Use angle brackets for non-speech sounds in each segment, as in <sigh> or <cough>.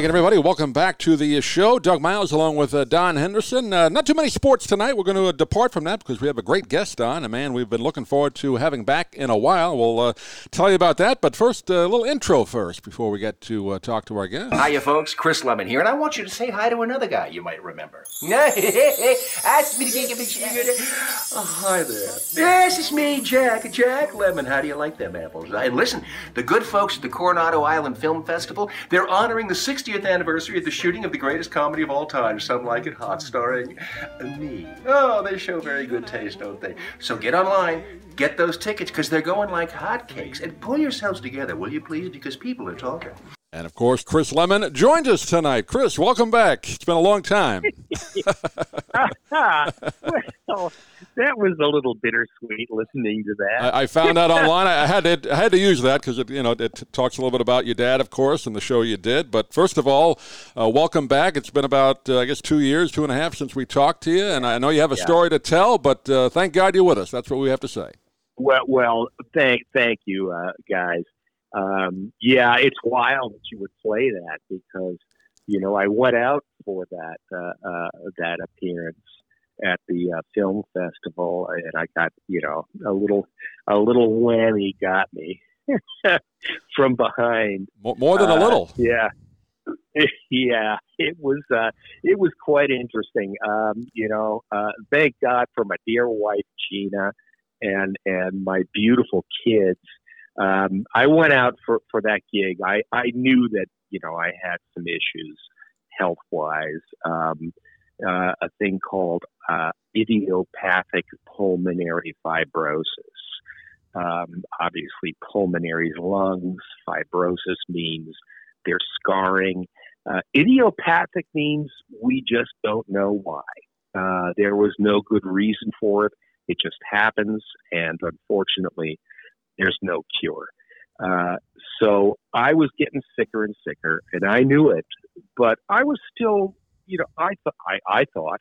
again, everybody. Welcome back to the show. Doug Miles along with uh, Don Henderson. Uh, not too many sports tonight. We're going to uh, depart from that because we have a great guest on, a man we've been looking forward to having back in a while. We'll uh, tell you about that. But first, uh, a little intro first before we get to uh, talk to our guest. Hiya, folks. Chris Lemmon here, and I want you to say hi to another guy you might remember. <laughs> Ask me to get Oh, hi there. Yes, it's me, Jack. Jack Lemmon. How do you like them apples? And listen, the good folks at the Coronado Island Film Festival, they're honoring the 60th anniversary of the shooting of the greatest comedy of all time, Some Like It Hot, starring me. Oh, they show very good taste, don't they? So get online, get those tickets, because they're going like hotcakes. And pull yourselves together, will you please? Because people are talking. And of course, Chris Lemmon joined us tonight. Chris, welcome back. It's been a long time. <laughs> <laughs> well, that was a little bittersweet listening to that. I, I found out online. I had to, I had to use that because it, you know, it talks a little bit about your dad, of course, and the show you did. But first of all, uh, welcome back. It's been about, uh, I guess, two years, two and a half since we talked to you, and I know you have a yeah. story to tell. But uh, thank God you're with us. That's what we have to say. Well, well, thank, thank you, uh, guys um, yeah, it's wild that you would play that because you know I went out for that uh, uh, that appearance at the uh, film festival, and I got you know a little a little whammy got me <laughs> from behind. More than a uh, little, yeah. <laughs> yeah, it was uh, it was quite interesting. Um, you know, uh, thank God for my dear wife Gina and and my beautiful kids um, I went out for, for that gig. I, I knew that, you know, I had some issues health wise. Um, uh, a thing called uh, idiopathic pulmonary fibrosis. Um, obviously, pulmonary lungs. Fibrosis means there's scarring. Uh, idiopathic means we just don't know why. Uh, there was no good reason for it. It just happens, and unfortunately, there's no cure. Uh, so I was getting sicker and sicker, and I knew it, but I was still, you know, I thought I, I thought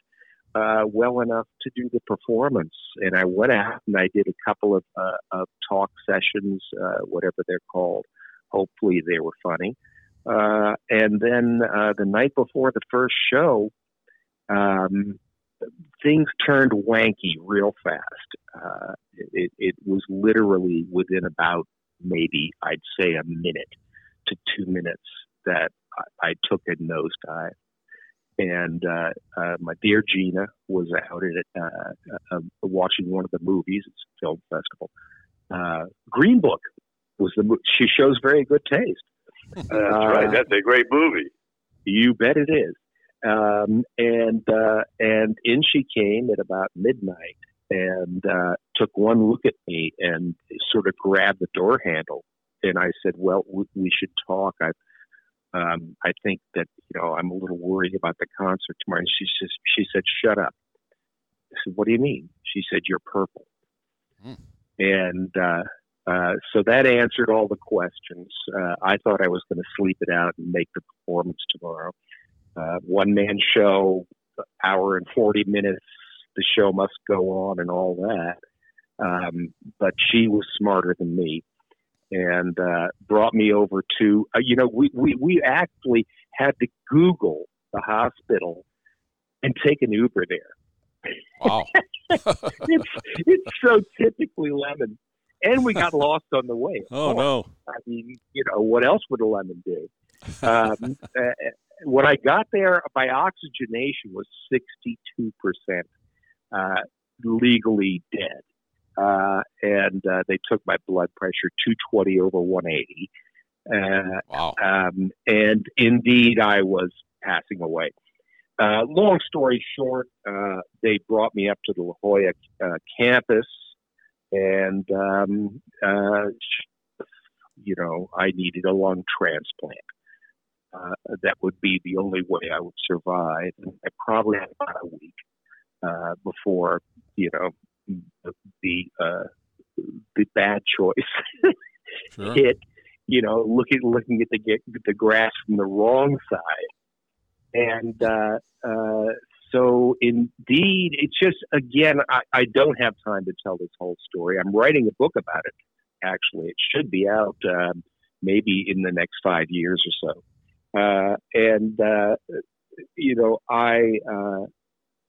uh, well enough to do the performance, and I went out and I did a couple of, uh, of talk sessions, uh, whatever they're called. Hopefully, they were funny. Uh, and then uh, the night before the first show, um, things turned wanky real fast. Uh, it, it was literally within about maybe I'd say a minute to two minutes that I, I took a nosedive. And uh, uh, my dear Gina was out at uh, uh, uh, watching one of the movies. It's a film festival. Uh, Green Book was the movie. She shows very good taste. <laughs> That's right. That's a great movie. You bet it is. Um, and uh, and in she came at about midnight and uh, took one look at me and sort of grabbed the door handle. And I said, "Well, we, we should talk. I um, I think that you know I'm a little worried about the concert tomorrow." And she says, "She said, shut up." I said, "What do you mean?" She said, "You're purple." Hmm. And uh, uh, so that answered all the questions. Uh, I thought I was going to sleep it out and make the performance tomorrow uh, one man show, hour and 40 minutes, the show must go on and all that. Um, but she was smarter than me and uh, brought me over to, uh, you know, we, we, we actually had to Google the hospital and take an Uber there. Wow. <laughs> it's, it's so typically lemon. And we got lost on the way. Oh, no. I mean, you know, what else would a lemon do? Um, <laughs> uh, when I got there, my oxygenation was 62% uh, legally dead. Uh, and uh, they took my blood pressure 220 over 180. Uh, wow. Um, and indeed, I was passing away. Uh, long story short, uh, they brought me up to the La Jolla campus, and um, you know, I needed a lung transplant uh, that would be the only way I would survive. I probably had about a week uh, before you know the the, uh, the bad choice <laughs> sure. hit. You know, looking looking at the get the grass from the wrong side, and uh, uh, so indeed, it's just again, I, I don't have time to tell this whole story. I'm writing a book about it. Actually, it should be out um, maybe in the next five years or so Uh, and uh, you know, I uh,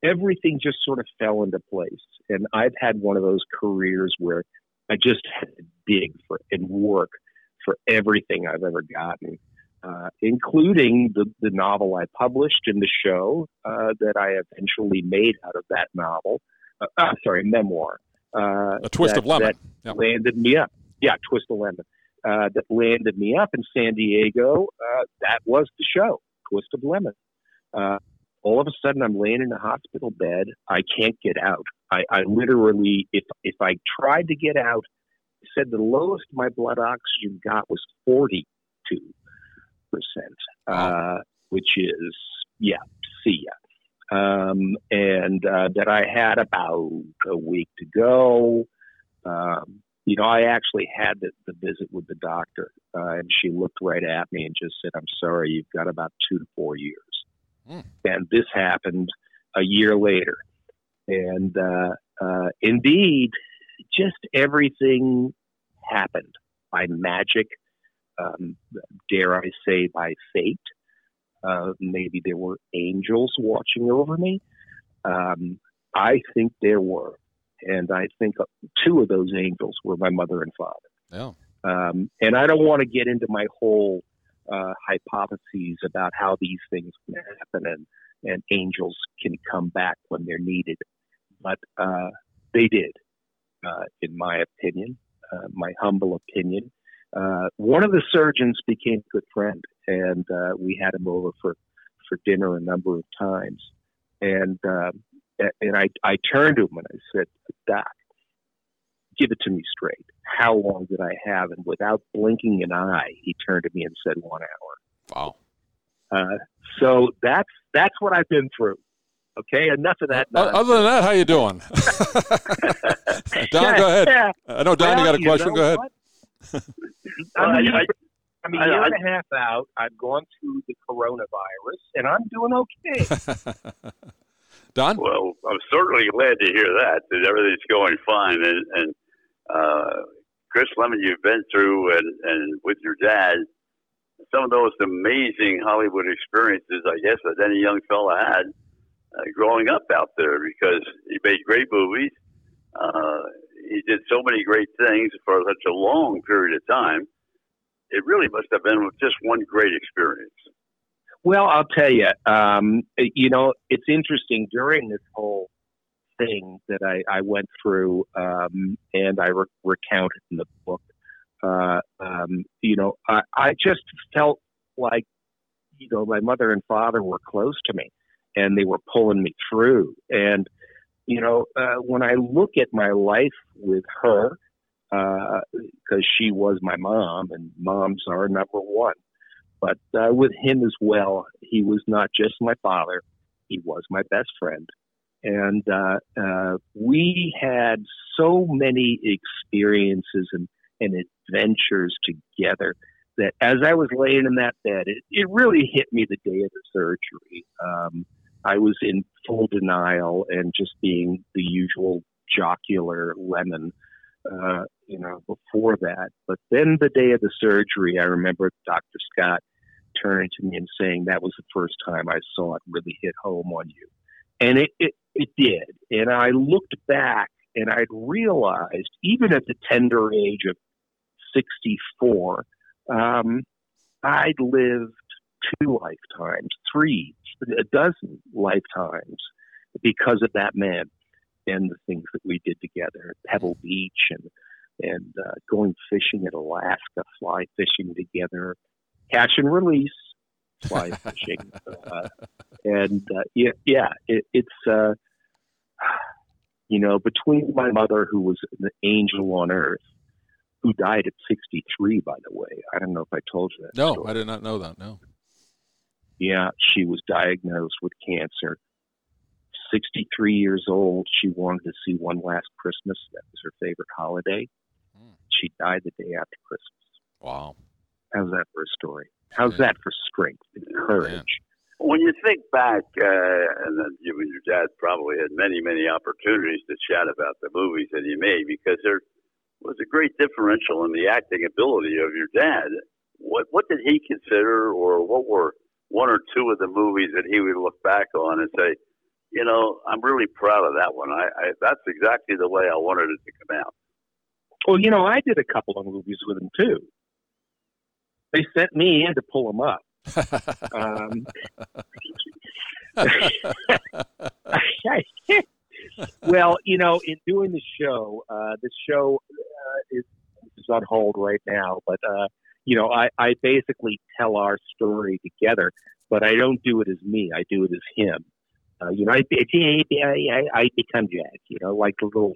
everything just sort of fell into place. And I've had one of those careers where I just had to dig for and work for everything I've ever gotten, uh, including the, the novel I published and the show uh, that I eventually made out of that novel. Uh, uh sorry, memoir. Uh, a twist that, of lemon. That yep. landed me up. Yeah, twist of lemon. Uh, that landed me up in San Diego. that was the show, Twist of Lemmon all of a sudden I'm laying in a hospital bed. I can't get out. I, I literally, if if I tried to get out, said the lowest my blood oxygen got was 42 percent, uh, which is yeah, see ya. Um, and uh, that I had about a week to go. Um, you know, I actually had the, the visit with the doctor, uh, and she looked right at me and just said, "I'm sorry, you've got about two to four years." Mm. And this happened a year later. And uh, uh, indeed, just everything happened by magic, um, dare I say, by fate. Uh, maybe there were angels watching over me. Um, I think there were. And I think two of those angels were my mother and father. Yeah. Um, and I don't want to get into my whole uh, hypotheses about how these things can happen and, and angels can come back when they're needed. But uh, they did, uh, in my opinion, uh, my humble opinion. Uh, one of the surgeons became a good friend, and uh, we had him over for, for dinner a number of times. And and I, I turned to him and I said, Doc, give it to me straight. How long did I have? And without blinking an eye, he turned to me and said, one hour. Wow. Uh, so that's that's what I've been through. Okay, enough of that. Nonsense. Other than that, how you doing? <laughs> Don, go ahead. Yeah. I know Don, well, you got a question. Go ahead. I'm, a year, I'm a year and a half out. I've gone through the coronavirus, and I'm doing okay. <laughs> Don? Well, I'm certainly glad to hear that, that everything's going fine. And, and uh, Chris Lemmon, you've been through, and, and with your dad, some of those amazing Hollywood experiences, I guess, that any young fella had uh, growing up out there because he made great movies. Uh, he did so many great things for such a long period of time. It really must have been just one great experience. Well, I'll tell you, um, you know, it's interesting during this whole thing that I, I went through, um, and I re- recounted in the book. Uh, um, you know, I, I just felt like, you know, my mother and father were close to me, and they were pulling me through. And you know, uh, when I look at my life with her, because uh, she was my mom, and moms are number one. But uh, with him as well, he was not just my father; he was my best friend and uh, uh, we had so many experiences and, and adventures together that as I was laying in that bed, it, it really hit me the day of the surgery. Um, I was in full denial and just being the usual jocular lemon, uh, you know, before that. But then the day of the surgery, I remember Dr. Scott turning to me and saying that was the first time I saw it really hit home on you. And it, it, it did. And I looked back and I'd realized, even at the tender age of 64, um, I'd lived two lifetimes, three, a dozen lifetimes because of that man and the things that we did together at Pebble Beach and and uh, going fishing in Alaska, fly fishing together, catch and release, fly fishing, uh, and uh, yeah, yeah, it, it's uh, you know between my mother, who was an angel on earth, who died at 63, by the way. I don't know if I told you that. No, story. I did not know that. No. Yeah, she was diagnosed with cancer. 63 years old. She wanted to see One Last Christmas. That was her favorite holiday. Mm. She died the day after Christmas. Wow. How's that for a story? How's that for strength and courage? Yeah. When you think back, uh, and then you and your dad probably had many, many opportunities to chat about the movies that he made because there was a great differential in the acting ability of your dad. what what did he consider, or what were one or two of the movies that he would look back on and say, you know, I'm really proud of that one. I, I that's exactly the way I wanted it to come out. Well, you know, I did a couple of movies with him too. They sent me in to pull them up. <laughs> um, <laughs> well, you know, in doing the show, uh, the show uh, is, is on hold right now, but uh, you know, I, I basically tell our story together, but I don't do it as me. I do it as him. Uh, you know, I, I, I become Jack. You know, like the little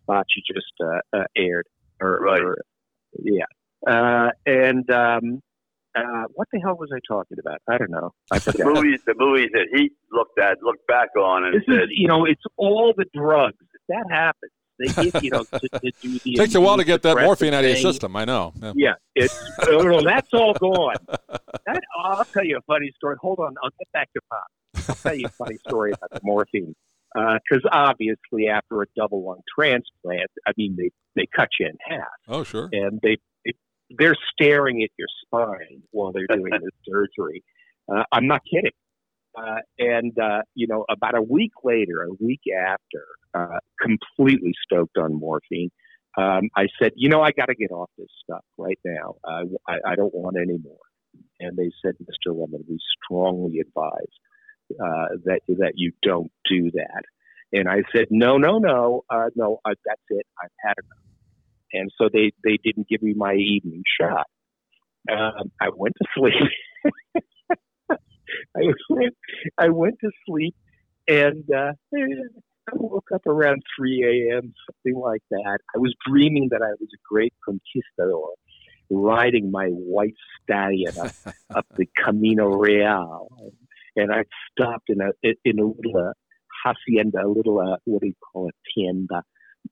spot you just uh, uh, aired, or, right. or yeah. Uh, and um, uh, what the hell was I talking about? I don't know. I the movies, the movies that he looked at, looked back on, and this said, is, you know, it's all the drugs. That happens, they <laughs> give you know to, to do the. Takes a while to get that morphine out of your system. I know. Yeah. Yeah, it's no, no, that's all gone. <laughs> That, I'll tell you a funny story. Hold on, I'll get back to pop. I'll tell you a funny story about the morphine. Because obviously, after a double lung transplant, I mean, they they cut you in half, Oh, sure. and they, they they're staring at your spine while they're doing the <laughs> surgery. Uh, I'm not kidding. Uh, and uh, you know, about a week later, a week after, uh, completely stoked on morphine. Um, I said, you know, I got to get off this stuff right now. Uh, I, I don't want any more. And they said, Mr. Lemmon, we strongly advise uh, that that you don't do that. And I said, no, no, no, uh, no, uh, that's it. I've had enough. And so they they didn't give me my evening shot. Um, I went to sleep. <laughs> I went, I went to sleep, and uh, I woke up around 3 a.m., something like that. I was dreaming that I was a great conquistador riding my white stallion up, <laughs> up the Camino Real. And I stopped in a in a little uh, hacienda, a little uh, what do you call it, tienda,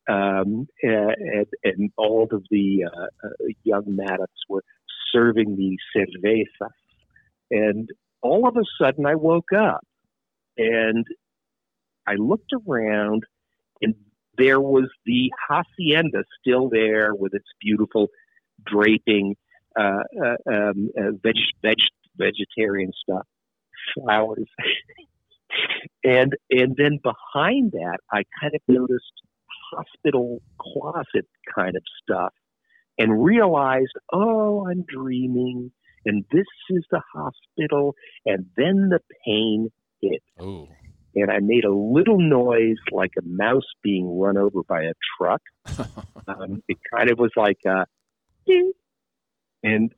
um, and, and all of the uh, uh, young Maddox were serving me cervezas, and all of a sudden I woke up, and I looked around, and there was the hacienda still there with its beautiful draping, uh, uh, um, uh, veg, veg, vegetarian stuff, flowers, <laughs> and and then behind that, I kind of noticed hospital closet kind of stuff, and realized, oh, I'm dreaming, and this is the hospital, and then the pain hit Oh. and I made a little noise like a mouse being run over by a truck. <laughs> um, it kind of was like a ding. And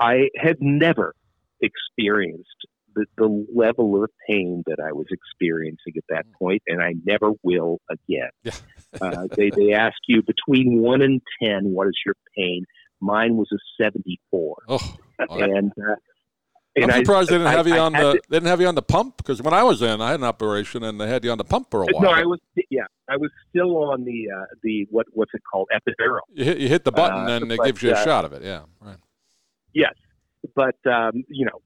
I had never experienced the, the level of pain that I was experiencing at that point, and I never will again. <laughs> Uh, they, they ask you between 1 and 10, what is your pain? Mine was a 74. Oh. Oh, And, uh, I'm and I- surprised they didn't I- have you on the to- they didn't have you on the pump because when I was in, I had an operation and they had you on the pump for a while. No, I was yeah, I was still on the uh, the what what's it called epidural. you hit, you hit the button Uh, and it gives you a uh, shot of it. Yeah, right. Yes, but um, you know,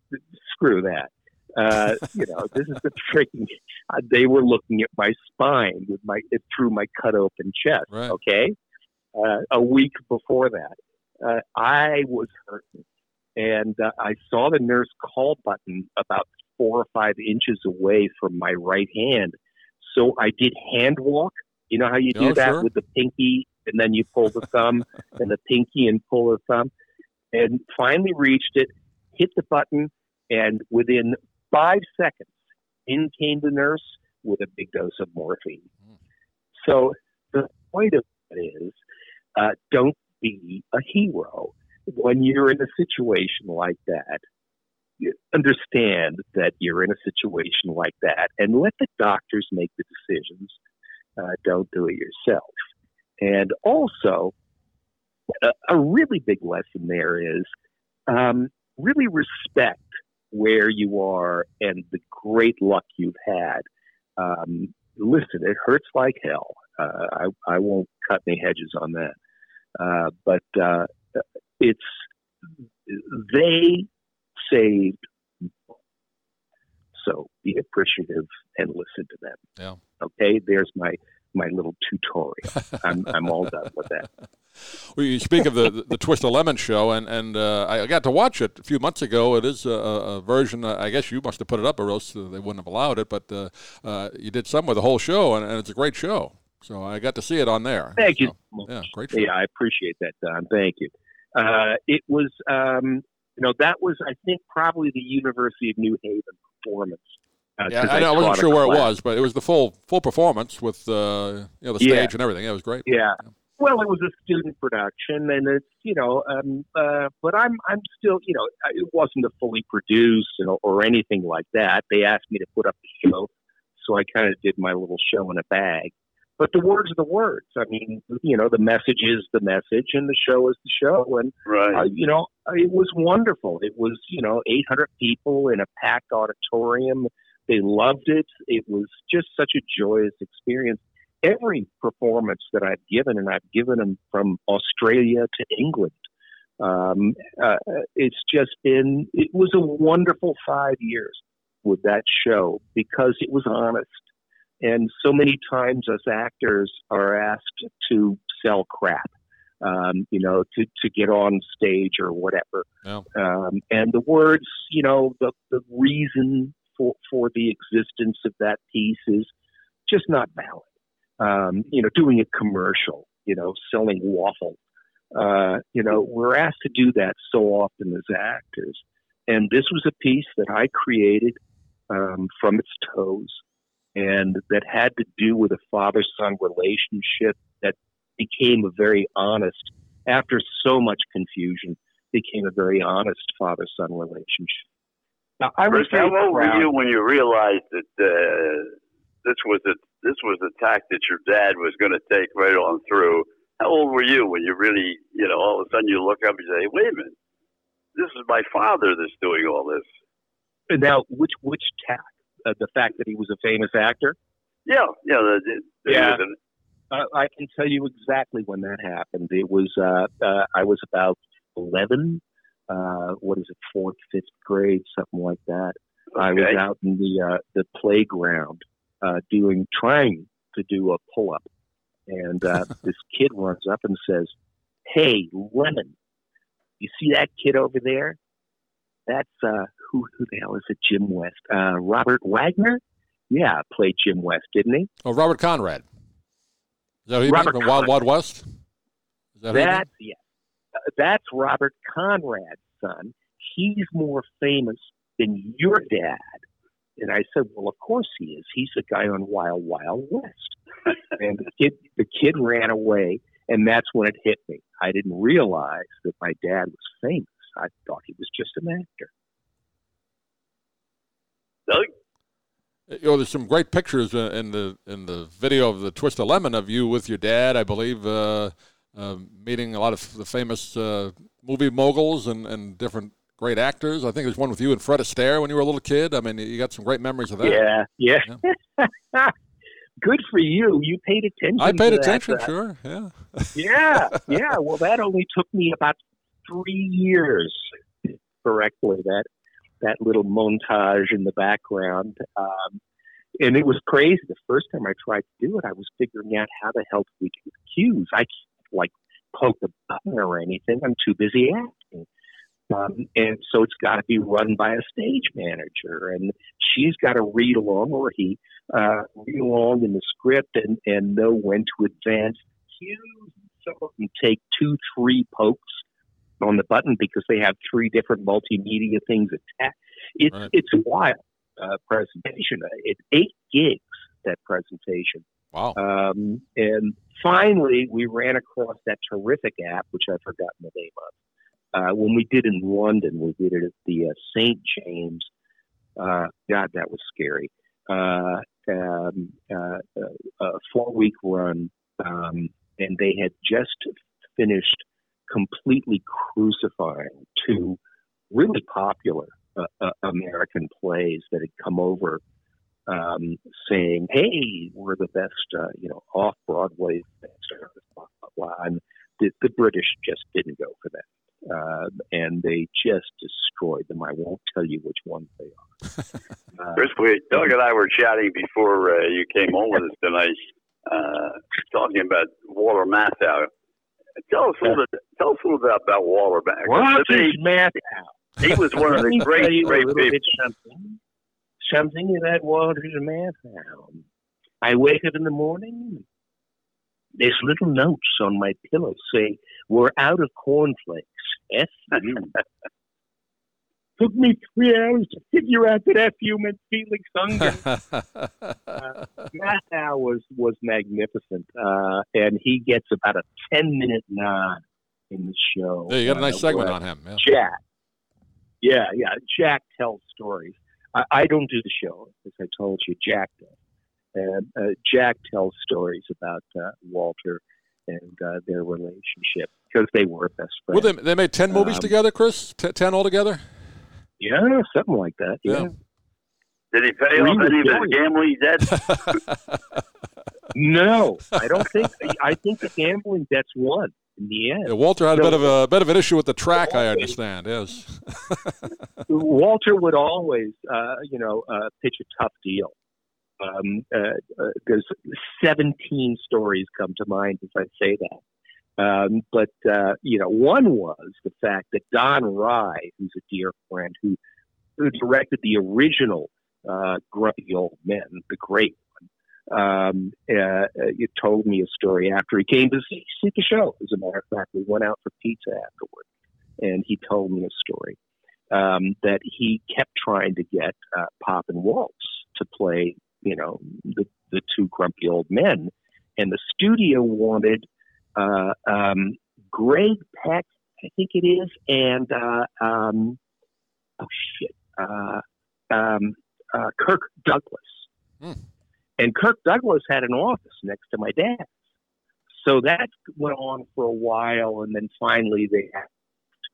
screw that. Uh, you know, this is the freaking. <laughs> Uh, they were looking at my spine with my it through my cut open chest. Right. Okay, uh, a week before that, uh, I was hurting, and uh, I saw the nurse call button about four or five inches away from my right hand. So I did hand walk. You know how you do Oh, that sure. with the pinky, and then you pull the thumb, <laughs> and the pinky, and pull the thumb, and finally reached it, hit the button, and within five seconds, in came the nurse with a big dose of morphine. So the point of it is, uh, don't be a hero when you're in a situation like that. you Understand that you're in a situation like that, and let the doctors make the decisions. Uh, don't do it yourself. And also, a, a really big lesson there is um, really respect where you are and the great luck you've had. Um, listen, it hurts like hell. Uh, I, I won't cut any hedges on that. Uh, but uh, it's they saved. So be appreciative and listen to them. Yeah. Okay, there's my my little tutorial. I'm I'm all done with that. <laughs> Well, you speak of the the Twist of Lemmon show, and and uh, I got to watch it a few months ago. It is a, a version. I guess you must have put it up, or else they wouldn't have allowed it. But uh, uh, you did some with the whole show, and, and, it's a great show. So I got to see it on there. Thank so, you. Yeah, great. Show. Yeah, I appreciate that, Don. Thank you. Uh, it was, um, you know, that was I think probably the University of New Haven performance. Uh, yeah, I, I, wasn't sure where it was, but it was the full full performance with uh, you know the stage yeah. and everything. Yeah, it was great. Yeah. yeah. Well, it was a student production, and it's you know, um, uh, but I'm I'm still you know, it wasn't a fully produced you know, or anything like that. They asked me to put up the show, so I kind of did my little show in a bag. But the words are the words. I mean, you know, the message is the message, and the show is the show. And right. uh, you know, it was wonderful. It was you know, 800 people in a packed auditorium. They loved it. It was just such a joyous experience every performance that I've given, and I've given them from Australia to England. Um, uh, it's just been, it was a wonderful five years with that show because it was honest. And so many times us actors are asked to sell crap, um, you know, to, to get on stage or whatever. Yeah. Um, and the words, you know, the, the reason for, for the existence of that piece is just not valid um, you know, doing a commercial, you know, selling waffle. Uh, you know, we're asked to do that so often as actors. And this was a piece that I created um, from its toes and that had to do with a father son relationship that became a very honest, after so much confusion, became a very honest father son relationship. Now, I was how old were you when you realized that uh, this was a this was the tack that your dad was going to take right on through. How old were you when you really, you know, all of a sudden you look up and say, "Wait a minute, this is my father that's doing all this." Now, which which tack? Uh, the fact that he was a famous actor? Yeah, yeah, the, the, yeah. Uh, I can tell you exactly when that happened. It was uh, uh, I was about eleven. Uh, what is it, fourth, fifth grade, something like that. Okay. I was out in the uh, the playground uh, doing trying to do a pull up, and uh, <laughs> this kid runs up and says, "Hey, Lemmon, you see that kid over there? That's uh, who? Who the hell is it? Jim West? Uh, Robert Wagner? Yeah, played Jim West, didn't he? Oh, Robert Conrad. Is that who Robert from Wild Wild West? Is that that's yeah. Uh, that's Robert Conrad's son. He's more famous than your dad and I said, well, of course he is. He's the guy on Wild Wild West. <laughs> and the kid, the kid ran away, and that's when it hit me. I didn't realize that my dad was famous. I thought he was just an actor. Doug? You know, there's some great pictures uh, in the in the video of the Twist of Lemmon of you with your dad, I believe, uh, uh, meeting a lot of the famous uh, movie moguls and, and different great actors. I think there's one with you and Fred Astaire when you were a little kid. I mean, you got some great memories of that. Yeah, yeah. yeah. <laughs> Good for you. You paid attention. I paid attention, that. sure. Yeah. yeah, <laughs> yeah. Well, that only took me about three years correctly. That that little montage in the background. Um, and it was crazy. The first time I tried to do it, I was figuring out how the hell we get cues. I like poke the button or anything. I'm too busy acting. Um, and so it's got to be run by a stage manager, and she's got to read along, or he uh, read along in the script and, and know when to advance cues. Some of them take two, three pokes on the button because they have three different multimedia things attached. It's right. it's a wild uh, presentation. It's eight gigs that presentation. Wow. Um, and finally, we ran across that terrific app, which I've forgotten the name of uh, when we did in London, we did it at the uh, St. James. Uh, God, that was scary. Uh, um, uh, uh, a four week run, um, and they had just finished completely crucifying two really popular American plays that had come over um, saying, "Hey, we're the best, uh, you know, off Broadway." Blah, blah, blah. And the, the British just didn't go for that uh, and they just destroyed them. I won't tell you which ones they are. Uh, <laughs> Chris, we, Doug and I were chatting before uh, you came on with us tonight, uh, talking about Walter Matthau. tell us a little bit. Tell us a little bit about Walter back. Walter's math He was one of the great, great people. Something, something about Walter's math hound. I wake up in the morning. There's little notes on my pillow say, "We're out of cornflakes." F you. <laughs> Took me three hours to figure out that F you meant Felix Unger. <laughs> uh, Matt Howe was was magnificent, uh, and he gets about a ten minute nod in the show. Yeah, you got a nice uh, segment on him. Yeah. Jack. Yeah, yeah. Jack tells stories. I, I don't do the show, as I told you. Jack does. And uh, Jack tells stories about uh, Walter and uh, their relationship because they were best Well, friends. they, they made 10 movies Um, together, Chris? T- 10 altogether? yeah, something like that. Yeah. Yeah. Did he pay Well, off he was any of his gambling debts? <laughs> No, I don't think. I think the gambling debts won in the end. Yeah, Walter had a bit of a bit of an issue with the track, I understand. Yes. <laughs> Walter would always, uh, you know, uh, pitch a tough deal. Um, uh, uh, there's 17 stories come to mind as I say that. Um, but, uh, you know, one was the fact that Don Rye, who's a dear friend, who, who directed the original uh, Grumpy Old Men, the great um, uh, uh, he told me a story after he came to see, see the show. As a matter of fact, we went out for pizza afterward, and he told me a story um, that he kept trying to get uh, Pop and Waltz to play, you know, the, the two grumpy old men. And the studio wanted uh, um, Greg Peck, I think it is, and uh, um, oh shit, uh, um, uh, Kirk Douglas. Hmm. And Kirk Douglas had an office next to my dad's. So that went on for a while, and then finally they asked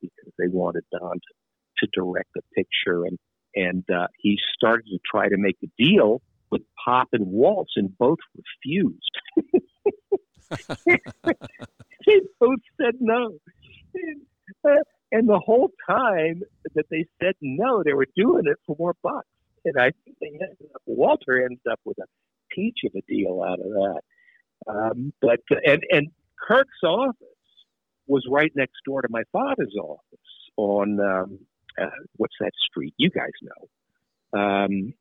because they wanted Don to to direct the picture, and and uh, he started to try to make a deal with Pop and Waltz, and both refused. <laughs> they both said no, and, and the whole time that they said no, they were doing it for more bucks. And I think they ended up, Walter ends up with a peach of a deal out of that. Um, but and and Kirk's office was right next door to my father's office on um, uh, what's that street? You guys know. Um,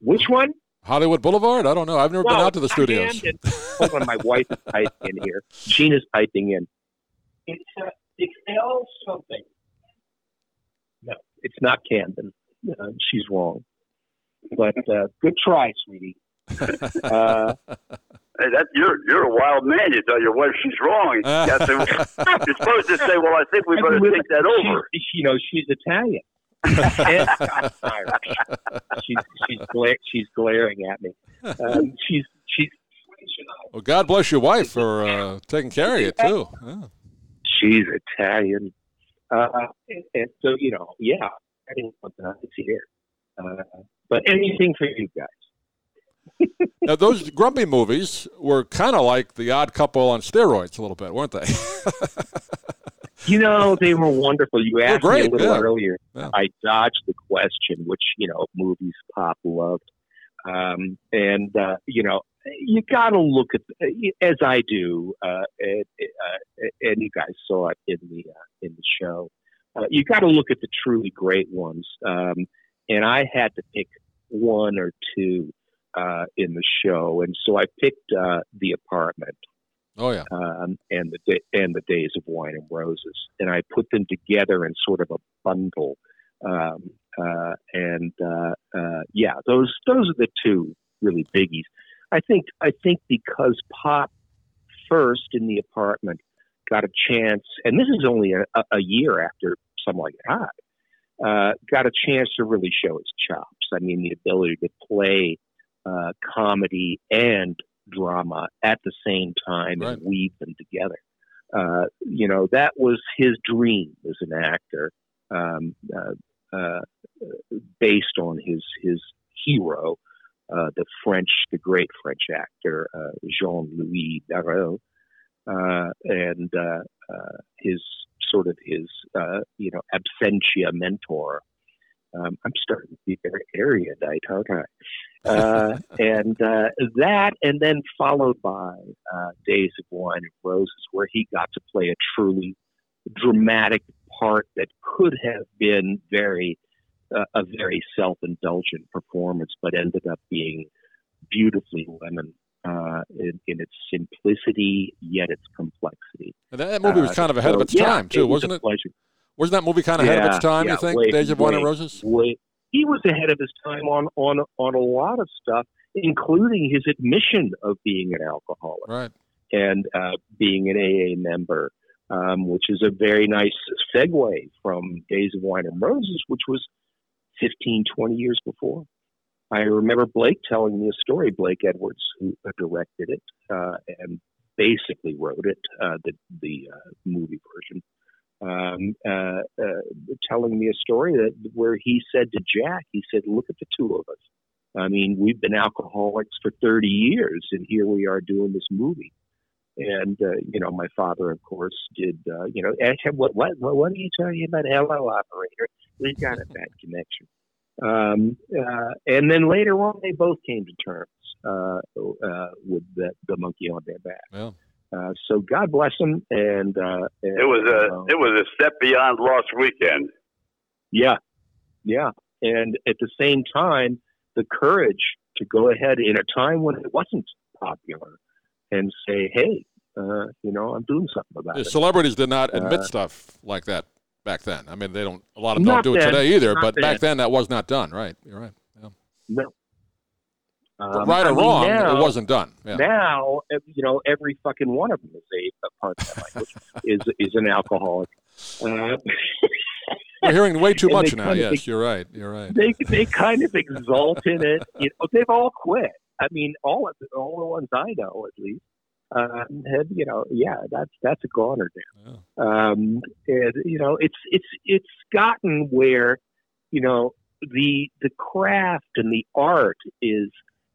which one? Hollywood Boulevard? I don't know. I've never been out to the studios. Camden. Hold on, my wife is typing in here. Gina's typing in. It's uh, it's L something. No, it's not Camden. Uh, she's wrong. But uh, good try, sweetie. Uh, Hey, that you're you're a wild man. You tell your wife she's wrong. You have to- you're supposed to say, "Well, I think we better take that over." She, you know, she's Italian. and Scots Irish. She's she's gla- she's glaring at me. Um, <laughs> she's she's Well, God bless your wife for uh, taking care of you, too. Yeah. she's Italian. Uh, and, and so you know, yeah, I didn't want that to here. Uh, but anything for you guys. Now, those Grumpy movies were kind of like The Odd Couple on steroids a little bit, weren't they? <laughs> You know, they were wonderful. You asked me a little yeah. earlier. Yeah. I dodged the question, which you know, movies pop loved, um, and uh, you know, you got to look at as I do, uh, and, uh, and you guys saw it in the uh, in the show. Uh, you got to look at the truly great ones, um, and I had to pick one or two uh, in the show, and so I picked uh, the apartment oh, yeah. um, and the da- and the Days of Wine and Roses, and I put them together in sort of a bundle. Um, uh, and uh, uh, yeah, those those are the two really biggies. I think I think because Pop first in the apartment got a chance, and this is only a, a- year after Someone Like It Hot, uh, got a chance to really show his chops. I mean, the ability to play uh, comedy and drama at the same time Right. and weave them together. Uh, you know, that was his dream as an actor, um, uh, uh, based on his his hero, uh, the French, the great French actor uh, Jean Louis Barrault, uh, and uh, uh, his sort of his uh, you know absentia mentor. Um, I'm starting to be very erudite, aren't I? Uh, and uh, that, and then followed by uh, Days of Wine and Roses, where he got to play a truly dramatic part that could have been very uh, a very self-indulgent performance, but ended up being beautifully lemon uh, in, in, its simplicity yet its complexity. And that, movie was uh, kind of ahead so, of its yeah, time too, it wasn't it? Pleasure. Wasn't that movie kind of yeah, ahead of its time? Yeah, you think way, Days of Wine and Roses? Way, he was ahead of his time on on on a lot of stuff, including his admission of being an alcoholic, right, and uh, being an AA member. Um, which is a very nice segue from Days of Wine and Roses, which was 15, 20 years before. I remember Blake telling me a story, Blake Edwards, who directed it uh, and basically wrote it, uh, the, the uh, movie version, um, uh, uh, telling me a story that where he said to Jack, he said, "Look at the two of us. I mean, we've been alcoholics for 30 years, and here we are doing this movie." And uh, you know, my father, of course, did. you know, what what what are you talking about, hello operator? We've got a bad connection. Um, uh, and then later on, they both came to terms uh, uh, with the, the, monkey on their back. Well. Uh, so God bless them. And, and, it was a uh, it was a step beyond Lost Weekend. Yeah, yeah. And at the same time, the courage to go ahead in a time when it wasn't popular and say, "Hey, uh, you know, I'm doing something about the it." Celebrities did not admit stuff like that back then. I mean, they don't. A lot of them don't do then. it today either. But then. back then, that was not done. Right. You're right. Yeah. No. Um, right or I mean, wrong, now, it wasn't done. Yeah. Now, you know, every fucking one of them is a, a part of language is is an alcoholic. Uh, We're hearing way too <laughs> much now. Yes, you're right. You're right. they they kind of exalt in it. You know, they've all quit. I mean, all of the, all the ones I know, at least, uh, have you know, yeah, that's that's a goner Yeah. Um, and you know, it's it's it's gotten where, you know, the the craft and the art is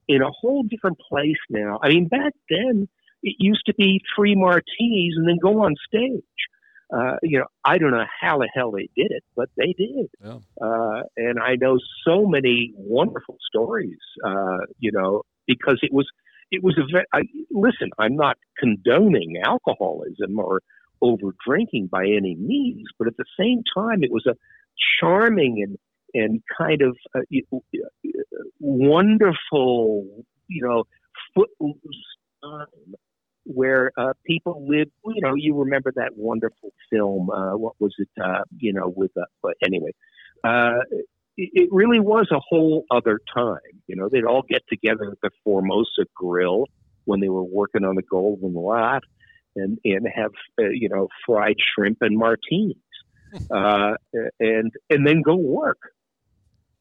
in a whole different place now. I mean, back then it used to be three martinis and then go on stage. Uh, you know, I don't know how the hell they did it, but they did. Yeah. Uh, and I know so many wonderful stories, uh, you know, because it was, it was a very, I, listen, I'm not condoning alcoholism or over drinking by any means, but at the same time, it was a charming and, and kind of uh, uh, wonderful, you know, footloose time where uh, people live. You know, you remember that wonderful film. Uh, what was it? Uh, you know, with uh, but anyway, uh, it, it really was a whole other time. You know, they'd all get together at the Formosa Grill when they were working on the Goldwyn Lot, and and have uh, you know fried shrimp and martinis, <laughs> uh, and and then go work.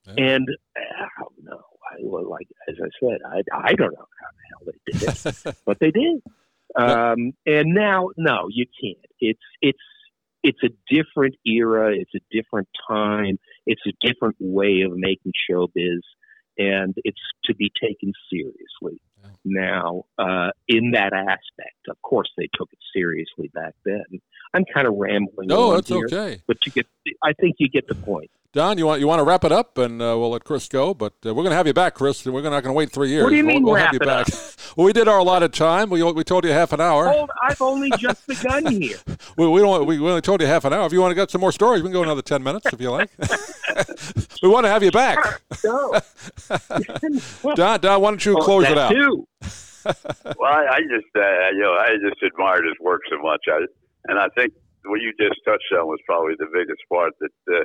Yeah. And I don't know. I, well, like as I said, I, I don't know how the hell they did it, <laughs> but they did. Um, and now, no, you can't. It's it's it's a different era. It's a different time. It's a different way of making showbiz, and it's to be taken seriously Yeah. now. Uh, in that aspect, of course, they took it seriously back then. I'm kind of rambling. No, that's here, okay. But you get, I think you get the point. Don, you want you want to wrap it up, and uh, we'll let Chris go. But uh, we're going to have you back, Chris. and We're not going to wait three years. What do you We'll- mean we'll, wrap have you it back. well, <laughs> we did our allotted time. We we told you half an hour. Hold, I've only just <laughs> begun here. We, we don't. We only told you half an hour. If you want to get some more stories, we can go another ten minutes if you like. <laughs> we want to have you back. So, Don, Don, why don't you close that it out? Too. Well, I, I just, uh, you know, I just admired his work so much. I, and I think what you just touched on was probably the biggest part that, uh,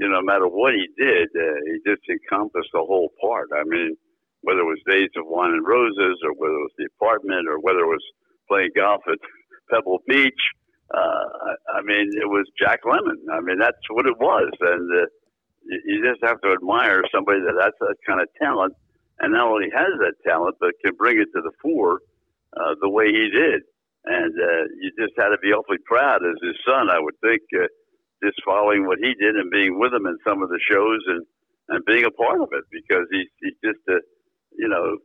you know, no matter what he did, uh, he just encompassed the whole part. I mean, whether it was Days of Wine and Roses or whether it was The Apartment or whether it was playing golf at <laughs> Pebble Beach, uh, I, mean, it was Jack Lemmon. I mean, that's what it was. And uh, you just have to admire somebody that has that kind of talent and not only has that talent, but can bring it to the fore uh, the way he did. And uh, you just had to be awfully proud as his son, I would think, uh, just following what he did and being with him in some of the shows and, and being a part of it because he's, he's just a, you know,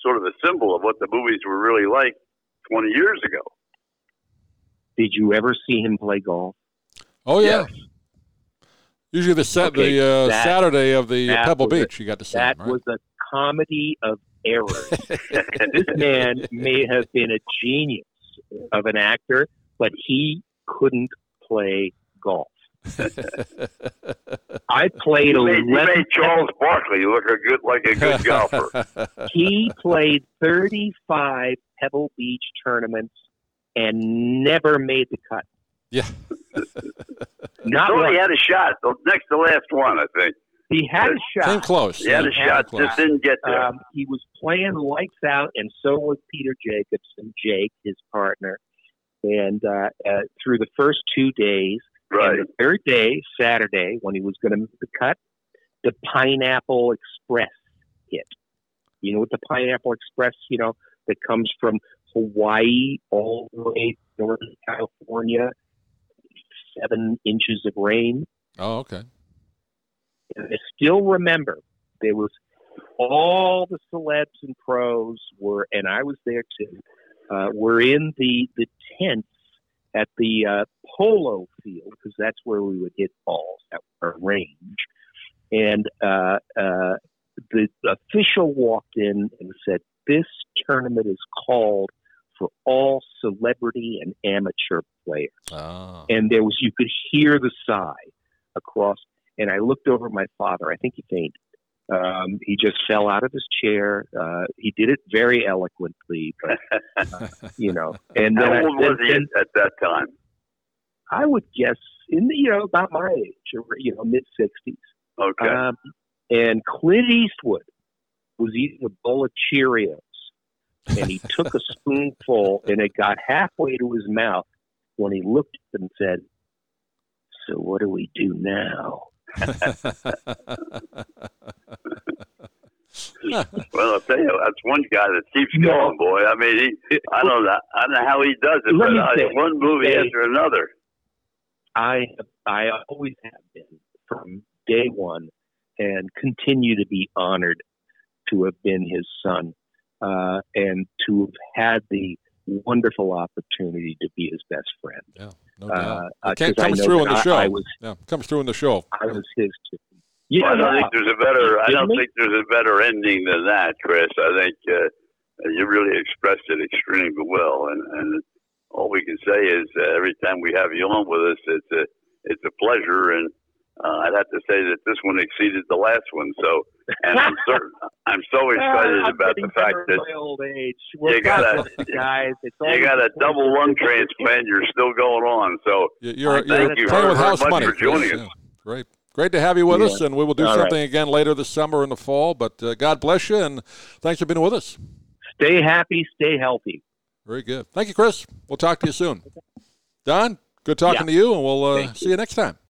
sort of a symbol of what the movies were really like 20 years ago. Did you ever see him play golf? Oh yeah. Yes. Usually the set Okay, the uh, that- Saturday of the Pebble was a- Beach, you got to see That him, right? was a comedy of errors. <laughs> this man may have been a genius of an actor, but he couldn't play golf. <laughs> I played You made, you 11 made Charles Barkley look a good like a good golfer. <laughs> he played 35 Pebble Beach tournaments and never made the cut. Yeah. <laughs> Not So once. he had a shot. The next to last one, I think. He had a shot. Came shot. close. He had a Yeah, shot, close. just didn't get there. Um, he was playing lights out, and so was Peter Jacobsen, Jake, his partner. And uh, uh, through the first two days, right. and the third day, Saturday, when he was going to make the cut, the Pineapple Express hit. You know what the Pineapple Express, you know, that comes from Hawaii all the way to Northern California, seven inches of rain. Oh, okay. And I still remember there was all the celebs and pros were, and I was there too. Uh, were in the the tents at the uh, polo field because that's where we would hit balls at our range. And uh, uh, the official walked in and said, "This tournament is called for all celebrity and amateur players." Oh. and there was you could hear the sigh across and i looked over at my father i think he fainted um, he just fell out of his chair uh, he did it very eloquently but uh, you know <laughs> and then, How old was he then at that time? I would guess in the you know about my age or you know mid 60s Okay. um, and clint eastwood was eating a bowl of cheerios and he took a <laughs> spoonful and it got halfway to his mouth when he looked and said, So what do we do now? Well, I'll tell you, that's one guy that keeps No. going, boy. I mean, he, I don't know, I don't know how he does it, Let but me I, say- one movie say- after another. I I always have been from day one and continue to be honored to have been his son uh, and to have had the wonderful opportunity to be his best friend. yeah, no doubt. Uh, It uh, can't 'cause I comes through that in the show. I was yeah, comes through in the show. I was his too. Well, I don't no, think there's a better. I don't Didn't think there's a better ending than that, Chris. I think uh, you really expressed it extremely well, and and all we can say is uh, every time we have you on with us, it's a it's a pleasure, and uh, I'd have to say that this one exceeded the last one. So, and I'm certain I'm so <laughs> excited Uh, I'm about the fact that old age. Well, You gotta- God bless you guys. It's you got a double lung visit with you. transplant. You're still going on. So, You- You're, Thank you're you playing very, with very house much money. for joining Chris. us. Yeah, great. Great to have you with Yeah. us, and we will do All right. something again later this summer and the fall. But uh, God bless you, and thanks for being with us. Stay happy, stay healthy. Very good. Thank you, Chris. We'll talk to you soon. Don, good talking to you, and we'll uh, Thank see you next time.